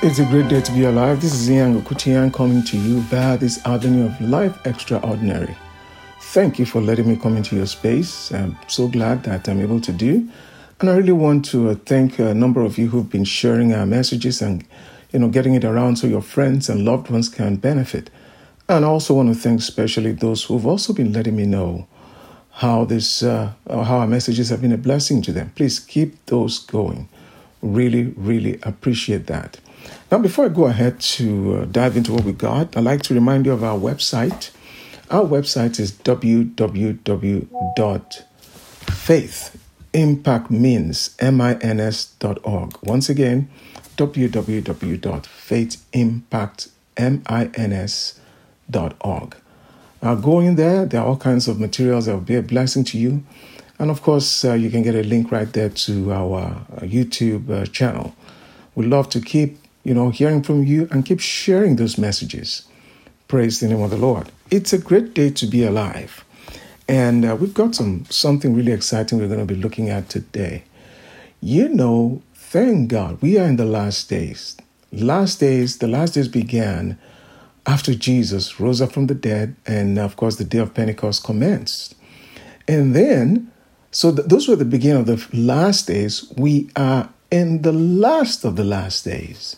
It's a great day to be alive. This is Ian Okutian coming to you via this avenue of life extraordinary. Thank you for letting me come into your space. I'm so glad that I'm able to do. And I really want to uh, thank a number of you who've been sharing our messages and you know getting it around so your friends and loved ones can benefit. And I also want to thank especially those who've also been letting me know how this uh, how our messages have been a blessing to them. Please keep those going. Really, really appreciate that. Now, before I go ahead to uh, dive into what we got, I'd like to remind you of our website. Our website is www.faithimpactmins.org. Once again, www.faithimpactmins.org. Uh, go in there, there are all kinds of materials that will be a blessing to you. And of course, uh, you can get a link right there to our uh, YouTube uh, channel. We'd love to keep you know, hearing from you and keep sharing those messages. Praise the name of the Lord. It's a great day to be alive. And uh, we've got some something really exciting we're going to be looking at today. You know, thank God, we are in the last days. Last days, the last days began after Jesus rose up from the dead, and of course, the day of Pentecost commenced. And then, so th- those were the beginning of the last days. We are in the last of the last days.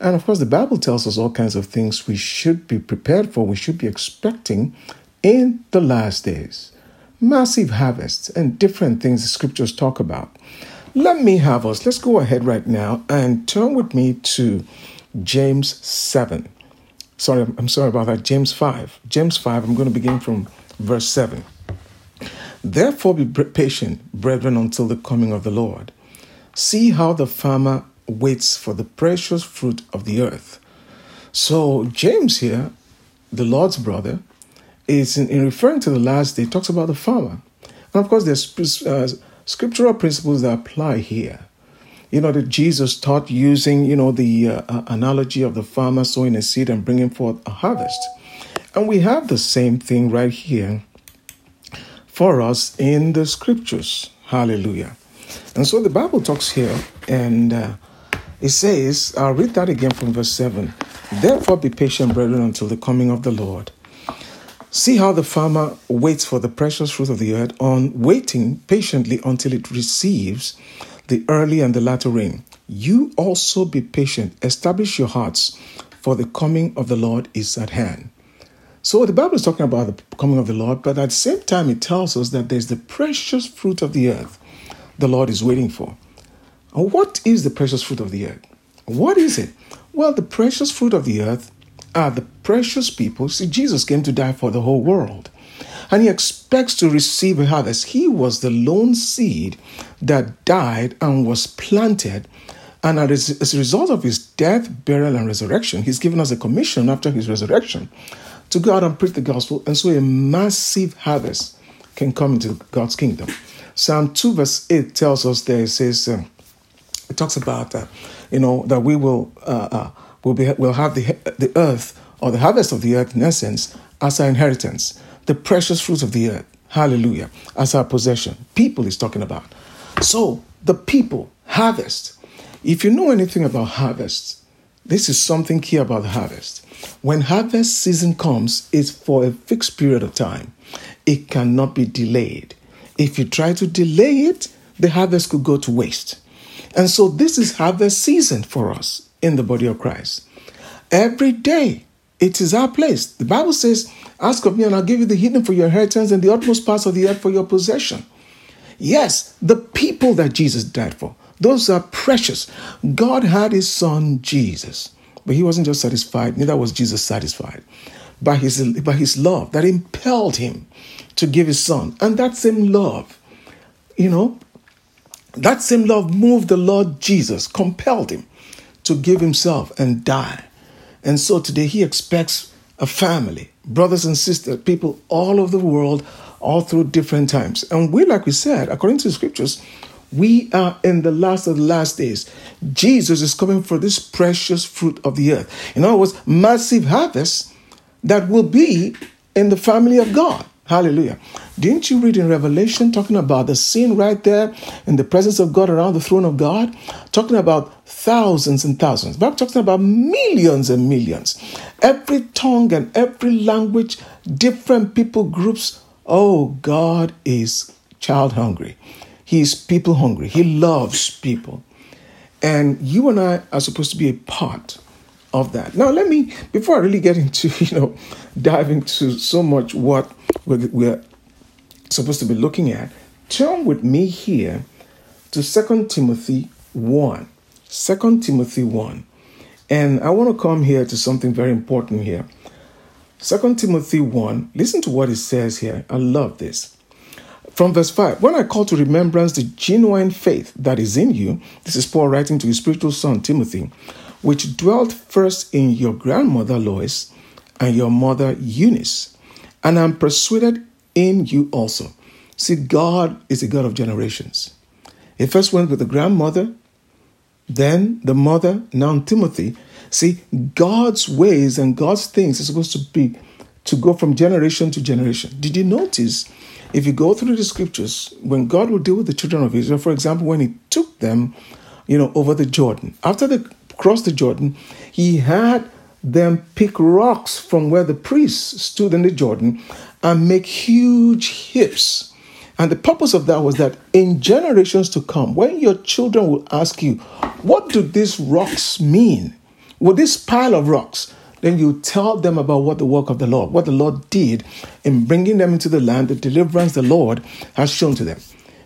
And of course, the Bible tells us all kinds of things we should be prepared for, we should be expecting in the last days. Massive harvests and different things the scriptures talk about. Let me have us, let's go ahead right now and turn with me to James 7. Sorry, I'm sorry about that. James 5. James 5, I'm going to begin from verse 7. Therefore, be patient, brethren, until the coming of the Lord. See how the farmer waits for the precious fruit of the earth. So, James here, the Lord's brother, is in, in referring to the last day, talks about the farmer. And of course, there's uh, scriptural principles that apply here. You know, that Jesus taught using, you know, the uh, uh, analogy of the farmer sowing a seed and bringing forth a harvest. And we have the same thing right here for us in the scriptures. Hallelujah. And so the Bible talks here, and uh, it says, I'll read that again from verse 7. Therefore, be patient, brethren, until the coming of the Lord. See how the farmer waits for the precious fruit of the earth, on waiting patiently until it receives the early and the latter rain. You also be patient, establish your hearts, for the coming of the Lord is at hand. So the Bible is talking about the coming of the Lord, but at the same time, it tells us that there's the precious fruit of the earth the Lord is waiting for. What is the precious fruit of the earth? What is it? Well, the precious fruit of the earth are the precious people. See, Jesus came to die for the whole world. And he expects to receive a harvest. He was the lone seed that died and was planted. And as a result of his death, burial, and resurrection, he's given us a commission after his resurrection to go out and preach the gospel. And so a massive harvest can come into God's kingdom. Psalm 2, verse 8 tells us there, it says, um, it talks about, uh, you know, that we will, uh, uh, will, be, will have the, the earth or the harvest of the earth, in essence, as our inheritance, the precious fruits of the earth, hallelujah, as our possession. People is talking about. So, the people, harvest. If you know anything about harvest, this is something key about the harvest. When harvest season comes, it's for a fixed period of time. It cannot be delayed. If you try to delay it, the harvest could go to waste. And so this is harvest season for us in the body of Christ. Every day, it is our place. The Bible says, Ask of me, and I'll give you the hidden for your inheritance and the utmost parts of the earth for your possession. Yes, the people that Jesus died for, those are precious. God had his son Jesus, but he wasn't just satisfied, neither was Jesus satisfied by his, by his love that impelled him to give his son. And that same love, you know, that same love moved the Lord Jesus, compelled him to give himself and die. And so today he expects a family, brothers and sisters, people all over the world, all through different times. And we, like we said, according to the scriptures, we are in the last of the last days. Jesus is coming for this precious fruit of the earth. In other words, massive harvest that will be in the family of God. Hallelujah. Didn't you read in Revelation talking about the scene right there in the presence of God around the throne of God? Talking about thousands and thousands. Bible talking about millions and millions. Every tongue and every language, different people groups. Oh, God is child hungry. He is people hungry. He loves people. And you and I are supposed to be a part of that. Now, let me, before I really get into, you know, dive into so much what we're, supposed to be looking at, turn with me here to Second Timothy 1. 2 Timothy 1. And I want to come here to something very important here. 2 Timothy 1, listen to what it says here. I love this. From verse 5 When I call to remembrance the genuine faith that is in you, this is Paul writing to his spiritual son Timothy, which dwelt first in your grandmother Lois and your mother Eunice, and I'm persuaded in you also. See, God is a God of generations. He first went with the grandmother, then the mother, now Timothy. See, God's ways and God's things are supposed to be to go from generation to generation. Did you notice if you go through the scriptures, when God will deal with the children of Israel, for example, when he took them, you know, over the Jordan, after they crossed the Jordan, he had them pick rocks from where the priests stood in the Jordan and make huge heaps. And the purpose of that was that in generations to come, when your children will ask you, What do these rocks mean? Well, this pile of rocks, then you tell them about what the work of the Lord, what the Lord did in bringing them into the land, the deliverance the Lord has shown to them.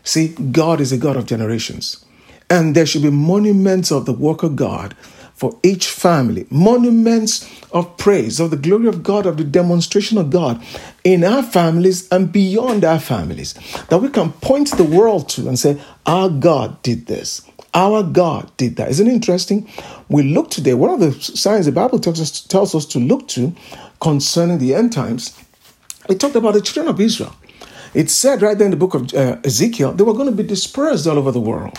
See, God is a God of generations. And there should be monuments of the work of God for each family, monuments of praise, of the glory of God, of the demonstration of God in our families and beyond our families, that we can point the world to and say, Our God did this. Our God did that. Isn't it interesting? We look today, one of the signs the Bible tells us, tells us to look to concerning the end times, it talked about the children of Israel. It said right there in the book of uh, Ezekiel, they were going to be dispersed all over the world.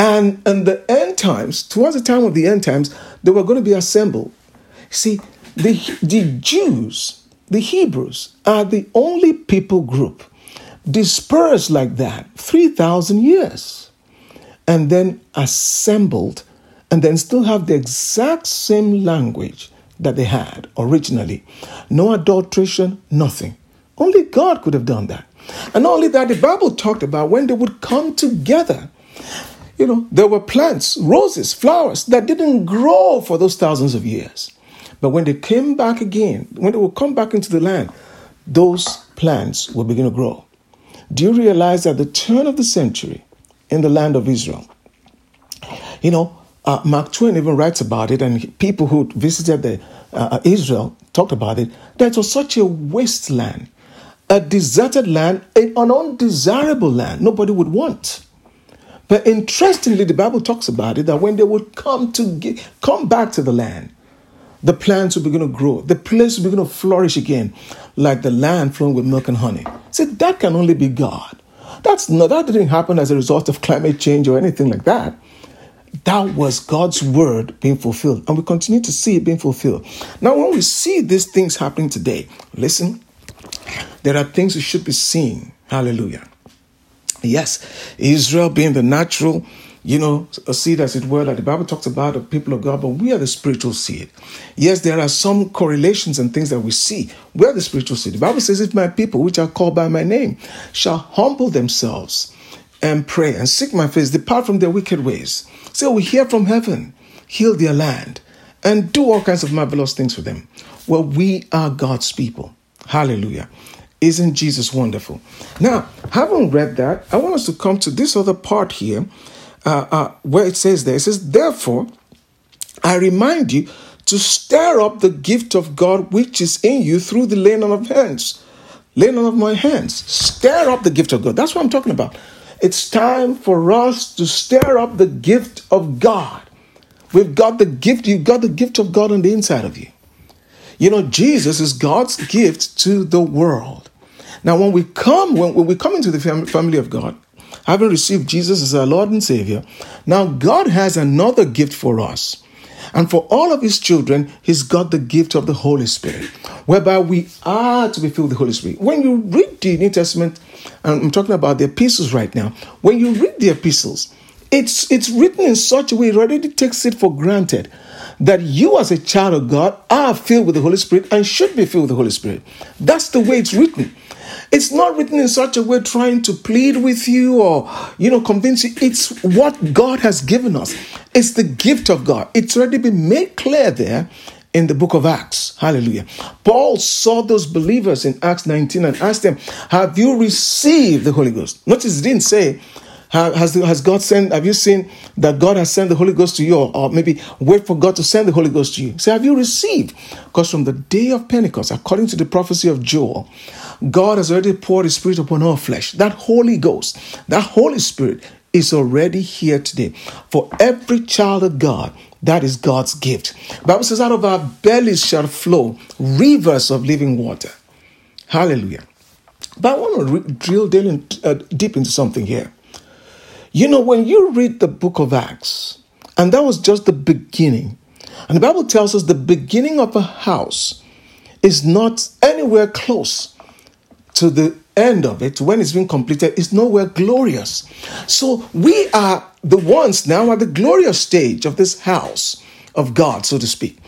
And in the end times, towards the time of the end times, they were going to be assembled. See, the, the Jews, the Hebrews, are the only people group dispersed like that 3,000 years and then assembled and then still have the exact same language that they had originally. No adulteration, nothing. Only God could have done that. And not only that, the Bible talked about when they would come together you know, there were plants, roses, flowers that didn't grow for those thousands of years. But when they came back again, when they would come back into the land, those plants will begin to grow. Do you realize that the turn of the century in the land of Israel, you know, uh, Mark Twain even writes about it, and people who visited the, uh, uh Israel talked about it, that was such a wasteland, a deserted land, an undesirable land nobody would want. But interestingly, the Bible talks about it that when they would come to get, come back to the land, the plants would begin to grow, the place would begin to flourish again, like the land flowing with milk and honey. See, that can only be God. That's not that didn't happen as a result of climate change or anything like that. That was God's word being fulfilled, and we continue to see it being fulfilled. Now, when we see these things happening today, listen, there are things we should be seeing. Hallelujah. Yes, Israel being the natural, you know, seed as it were, that the Bible talks about the people of God, but we are the spiritual seed. Yes, there are some correlations and things that we see. We are the spiritual seed. The Bible says, if my people, which are called by my name, shall humble themselves and pray and seek my face, depart from their wicked ways. So we hear from heaven, heal their land, and do all kinds of marvelous things for them. Well, we are God's people. Hallelujah. Isn't Jesus wonderful? Now, having read that, I want us to come to this other part here uh, uh, where it says there, it says, Therefore, I remind you to stir up the gift of God which is in you through the laying on of hands. Laying on of my hands. Stir up the gift of God. That's what I'm talking about. It's time for us to stir up the gift of God. We've got the gift, you've got the gift of God on the inside of you. You know, Jesus is God's gift to the world. Now, when we come, when, we come into the family of God, having received Jesus as our Lord and Savior, now God has another gift for us. And for all of his children, he's got the gift of the Holy Spirit, whereby we are to be filled with the Holy Spirit. When you read the New Testament, and I'm talking about the epistles right now, when you read the epistles, it's it's written in such a way it already takes it for granted that you as a child of God are filled with the Holy Spirit and should be filled with the Holy Spirit. That's the way it's written. It's not written in such a way trying to plead with you or, you know, convince you. It's what God has given us. It's the gift of God. It's already been made clear there in the book of Acts. Hallelujah. Paul saw those believers in Acts 19 and asked them, Have you received the Holy Ghost? Notice he didn't say, has, has God sent, have you seen that God has sent the Holy Ghost to you? Or, or maybe wait for God to send the Holy Ghost to you. Say, have you received? Because from the day of Pentecost, according to the prophecy of Joel, God has already poured His Spirit upon all flesh. That Holy Ghost, that Holy Spirit is already here today. For every child of God, that is God's gift. Bible says, out of our bellies shall flow rivers of living water. Hallelujah. But I want to re- drill down, uh, deep into something here. You know, when you read the book of Acts, and that was just the beginning, and the Bible tells us the beginning of a house is not anywhere close to the end of it when it's been completed is nowhere glorious. So we are the ones now at the glorious stage of this house of God, so to speak.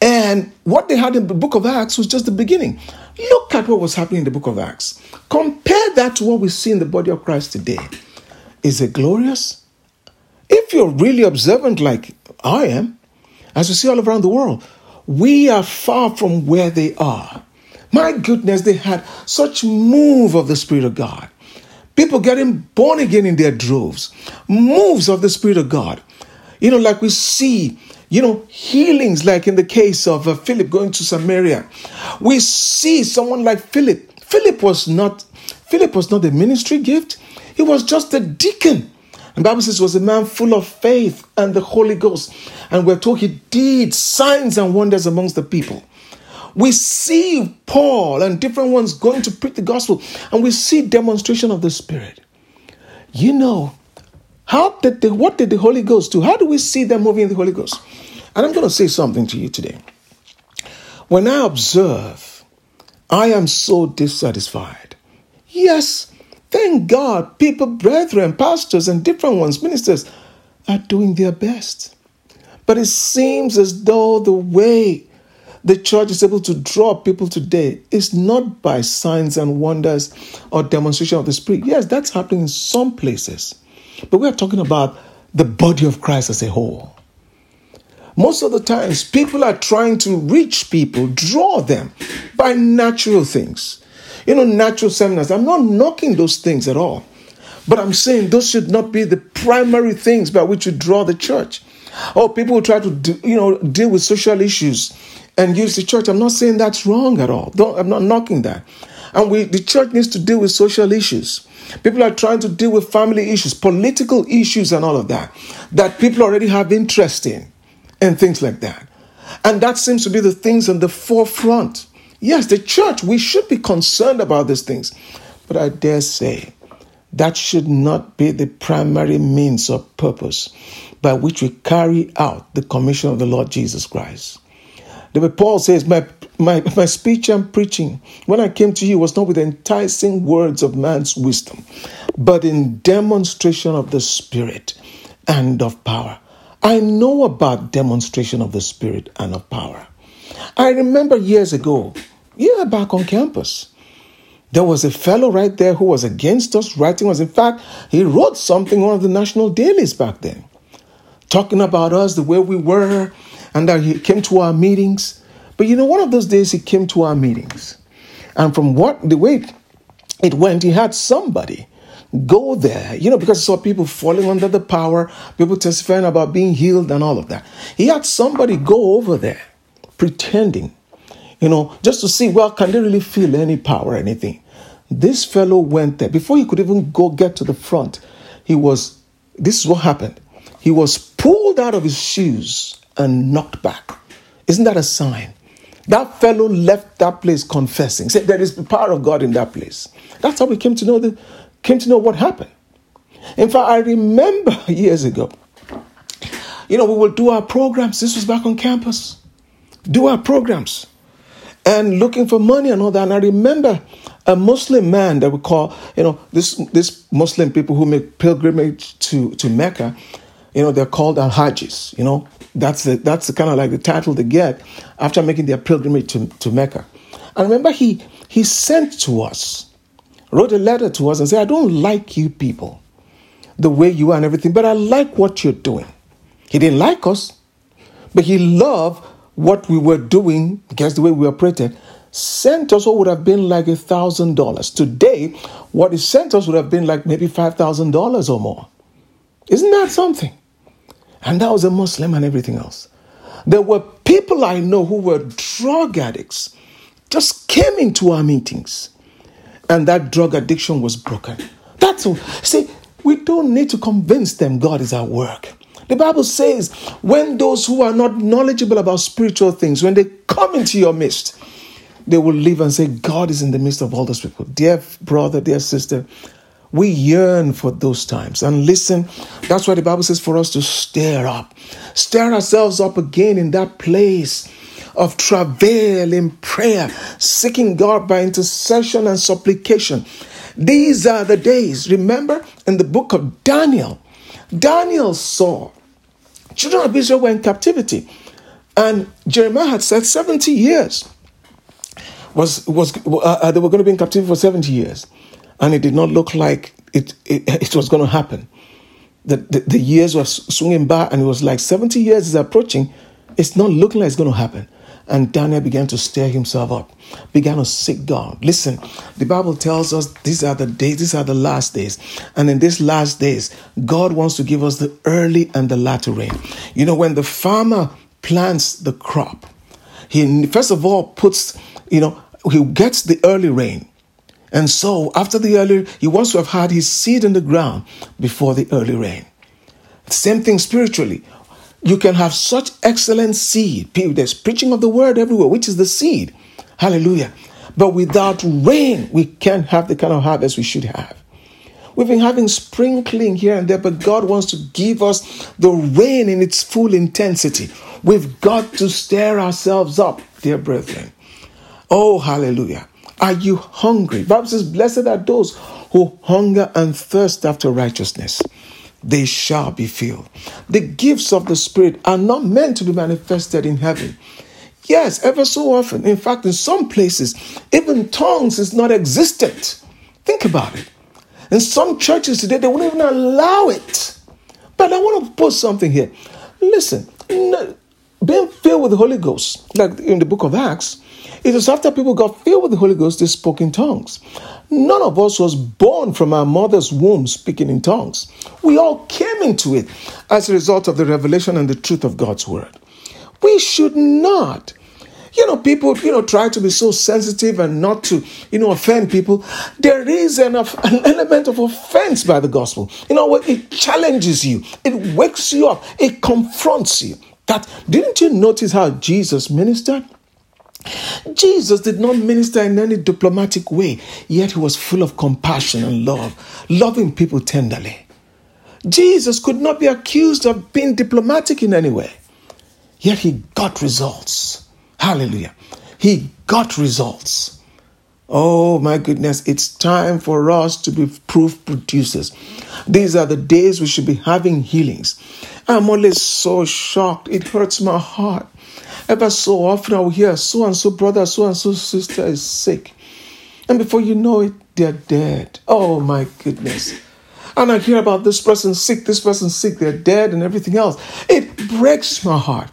And what they had in the book of Acts was just the beginning. Look at what was happening in the book of Acts. Compare that to what we see in the body of Christ today. Is it glorious? If you're really observant like I am, as you see all around the world, we are far from where they are. My goodness, they had such move of the Spirit of God. People getting born again in their droves, moves of the Spirit of God. You know, like we see, you know, healings, like in the case of uh, Philip going to Samaria. We see someone like Philip. Philip was not, Philip was not a ministry gift. He was just a deacon. And Bible says was a man full of faith and the Holy Ghost. And we're told he did signs and wonders amongst the people. We see Paul and different ones going to preach the gospel, and we see demonstration of the Spirit. You know, how did the what did the Holy Ghost do? How do we see them moving in the Holy Ghost? And I'm going to say something to you today. When I observe, I am so dissatisfied. Yes, Thank God, people, brethren, pastors, and different ones, ministers, are doing their best. But it seems as though the way the church is able to draw people today is not by signs and wonders or demonstration of the Spirit. Yes, that's happening in some places. But we are talking about the body of Christ as a whole. Most of the times, people are trying to reach people, draw them by natural things you know, natural seminars. I'm not knocking those things at all. But I'm saying those should not be the primary things by which you draw the church. Oh, people who try to, do, you know, deal with social issues and use the church. I'm not saying that's wrong at all. Don't, I'm not knocking that. And we, the church needs to deal with social issues. People are trying to deal with family issues, political issues, and all of that, that people already have interest in, and things like that. And that seems to be the things on the forefront. Yes, the church, we should be concerned about these things. But I dare say that should not be the primary means or purpose by which we carry out the commission of the Lord Jesus Christ. The way Paul says, my, my, my speech and preaching when I came to you was not with enticing words of man's wisdom, but in demonstration of the Spirit and of power. I know about demonstration of the Spirit and of power. I remember years ago, yeah, back on campus, there was a fellow right there who was against us writing us. In fact, he wrote something on the national dailies back then, talking about us, the way we were, and that he came to our meetings. But you know, one of those days he came to our meetings, and from what the way it went, he had somebody go there, you know, because he saw people falling under the power, people testifying about being healed and all of that. He had somebody go over there pretending, you know, just to see, well, can they really feel any power anything? This fellow went there. Before he could even go get to the front, he was, this is what happened. He was pulled out of his shoes and knocked back. Isn't that a sign? That fellow left that place confessing. Said there is the power of God in that place. That's how we came to know the, came to know what happened. In fact, I remember years ago, you know, we will do our programs. This was back on campus. Do our programs and looking for money and all that. And I remember a Muslim man that we call, you know, this this Muslim people who make pilgrimage to, to Mecca, you know, they're called al hajis. You know, that's the that's the kind of like the title they get after making their pilgrimage to, to Mecca. And remember he he sent to us, wrote a letter to us and said, I don't like you people, the way you are and everything, but I like what you're doing. He didn't like us, but he loved what we were doing, guess the way we operated, what would have been like a thousand dollars. Today, what he sent us would have been like maybe five thousand dollars or more. Isn't that something? And that was a Muslim and everything else. There were people I know who were drug addicts, just came into our meetings, and that drug addiction was broken. That's all. See, we don't need to convince them God is at work. The Bible says, when those who are not knowledgeable about spiritual things, when they come into your midst, they will live and say, God is in the midst of all those people. Dear brother, dear sister, we yearn for those times. And listen, that's why the Bible says for us to stir up, stir ourselves up again in that place of travail in prayer, seeking God by intercession and supplication. These are the days. Remember in the book of Daniel, Daniel saw children of Israel were in captivity. And Jeremiah had said 70 years was was uh, uh they were going to be in captivity for 70 years. And it did not look like it, it, it was going to happen. The, the, the years were swinging by, and it was like 70 years is approaching. It's not looking like it's going to happen. And Daniel began to stir himself up, began to seek God. Listen, the Bible tells us these are the days, these are the last days. And in these last days, God wants to give us the early and the latter rain. You know, when the farmer plants the crop, he first of all puts, you know, he gets the early rain. And so after the early, he wants to have had his seed in the ground before the early rain. Same thing spiritually. You can have such excellent seed. There's preaching of the word everywhere, which is the seed. Hallelujah. But without rain, we can't have the kind of harvest we should have. We've been having sprinkling here and there, but God wants to give us the rain in its full intensity. We've got to stir ourselves up, dear brethren. Oh, hallelujah. Are you hungry? Bible says, Blessed are those who hunger and thirst after righteousness they shall be filled. The gifts of the Spirit are not meant to be manifested in heaven. Yes, ever so often. In fact, in some places, even tongues is not existent. Think about it. In some churches today, they won't even allow it. But I want to put something here. Listen, being filled with the Holy Ghost, like in the book of Acts, it was after people got filled with the Holy Ghost, they spoke in tongues. None of us was born from our mother's womb speaking in tongues. We all came into it as a result of the revelation and the truth of God's word. We should not. You know, people, you know, try to be so sensitive and not to, you know, offend people. There is an, an element of offense by the gospel. You know what? It challenges you. It wakes you up. It confronts you. That didn't you notice how Jesus ministered? Jesus did not minister in any diplomatic way, yet he was full of compassion and love, loving people tenderly. Jesus could not be accused of being diplomatic in any way, yet he got results. Hallelujah. He got results. Oh my goodness, it's time for us to be proof producers. These are the days we should be having healings. I'm always so shocked. It hurts my heart Ever so often, I will hear so and so brother, so and so sister is sick. And before you know it, they're dead. Oh my goodness. And I hear about this person sick, this person sick, they're dead, and everything else. It breaks my heart.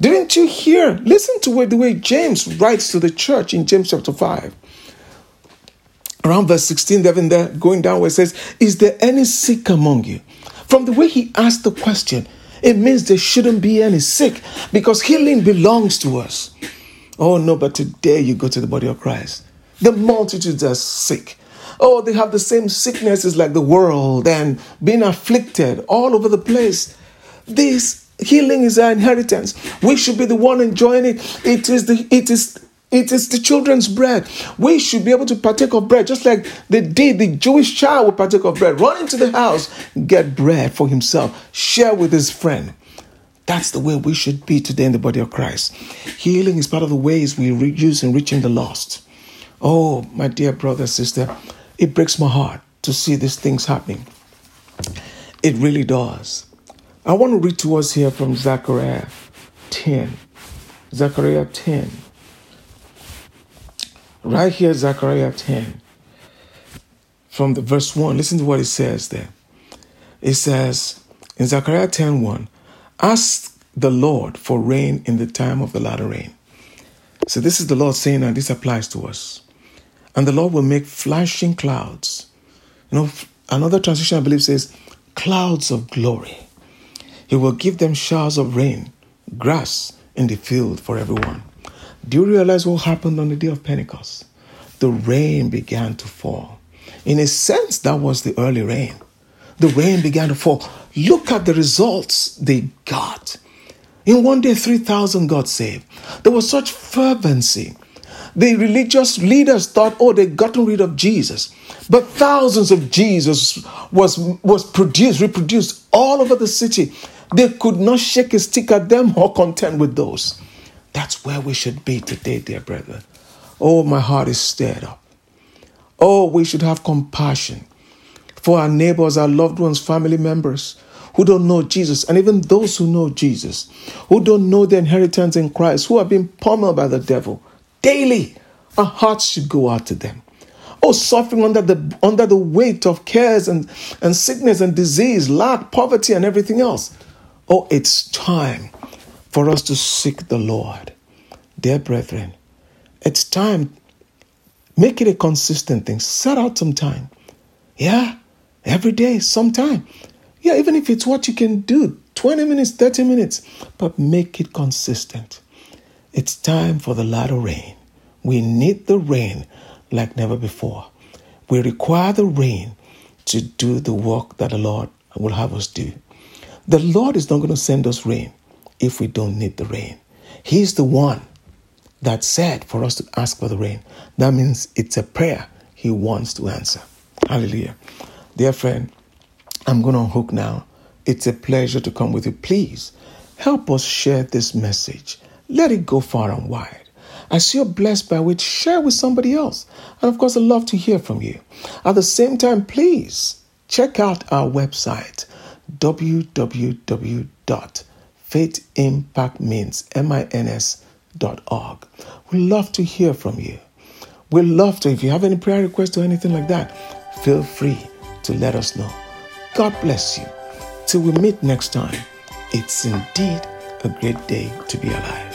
Didn't you hear? Listen to the way James writes to the church in James chapter 5. Around verse 16, there, going down where it says, Is there any sick among you? From the way he asked the question, it means there shouldn't be any sick because healing belongs to us. Oh no, but today you go to the body of Christ. The multitudes are sick. Oh, they have the same sicknesses like the world and being afflicted all over the place. This healing is our inheritance. We should be the one enjoying it. It is the it is it is the children's bread. We should be able to partake of bread, just like they did. The Jewish child would partake of bread. Run into the house, get bread for himself, share with his friend. That's the way we should be today in the body of Christ. Healing is part of the ways we use in reaching the lost. Oh, my dear brother, sister, it breaks my heart to see these things happening. It really does. I want to read to us here from Zechariah 10. Zechariah 10. Right here, Zechariah 10. From the verse 1. Listen to what it says there. It says in Zechariah 10 1, Ask the Lord for rain in the time of the latter rain. So this is the Lord saying, and this applies to us. And the Lord will make flashing clouds. You know, another translation I believe says, clouds of glory. He will give them showers of rain, grass in the field for everyone. Do you realize what happened on the day of Pentecost? The rain began to fall. In a sense, that was the early rain. The rain began to fall. Look at the results they got. In one day, 3,000 got saved. There was such fervency. The religious leaders thought, oh, they'd gotten rid of Jesus. But thousands of Jesus was, was produced, reproduced all over the city. They could not shake a stick at them or contend with those. That's where we should be today, dear brethren. Oh, my heart is stirred up. Oh, we should have compassion for our neighbors, our loved ones, family members who don't know Jesus, and even those who know Jesus, who don't know the inheritance in Christ, who are being pummeled by the devil daily. Our hearts should go out to them. Oh, suffering under the under the weight of cares and, and sickness and disease, lack, poverty, and everything else. Oh, it's time for us to seek the Lord. Dear brethren, it's time. Make it a consistent thing. Set out some time. Yeah, every day, sometime. Yeah, even if it's what you can do 20 minutes, 30 minutes, but make it consistent. It's time for the latter rain. We need the rain like never before. We require the rain to do the work that the Lord will have us do. The Lord is not going to send us rain if we don't need the rain. He's the one that said for us to ask for the rain. That means it's a prayer He wants to answer. Hallelujah. Dear friend, I'm going to hook now. It's a pleasure to come with you. Please help us share this message. Let it go far and wide. As you're blessed by which, share with somebody else. And of course, I'd love to hear from you. At the same time, please check out our website www.faithimpactmins.org. We love to hear from you. We love to, if you have any prayer requests or anything like that, feel free to let us know. God bless you. Till we meet next time, it's indeed a great day to be alive.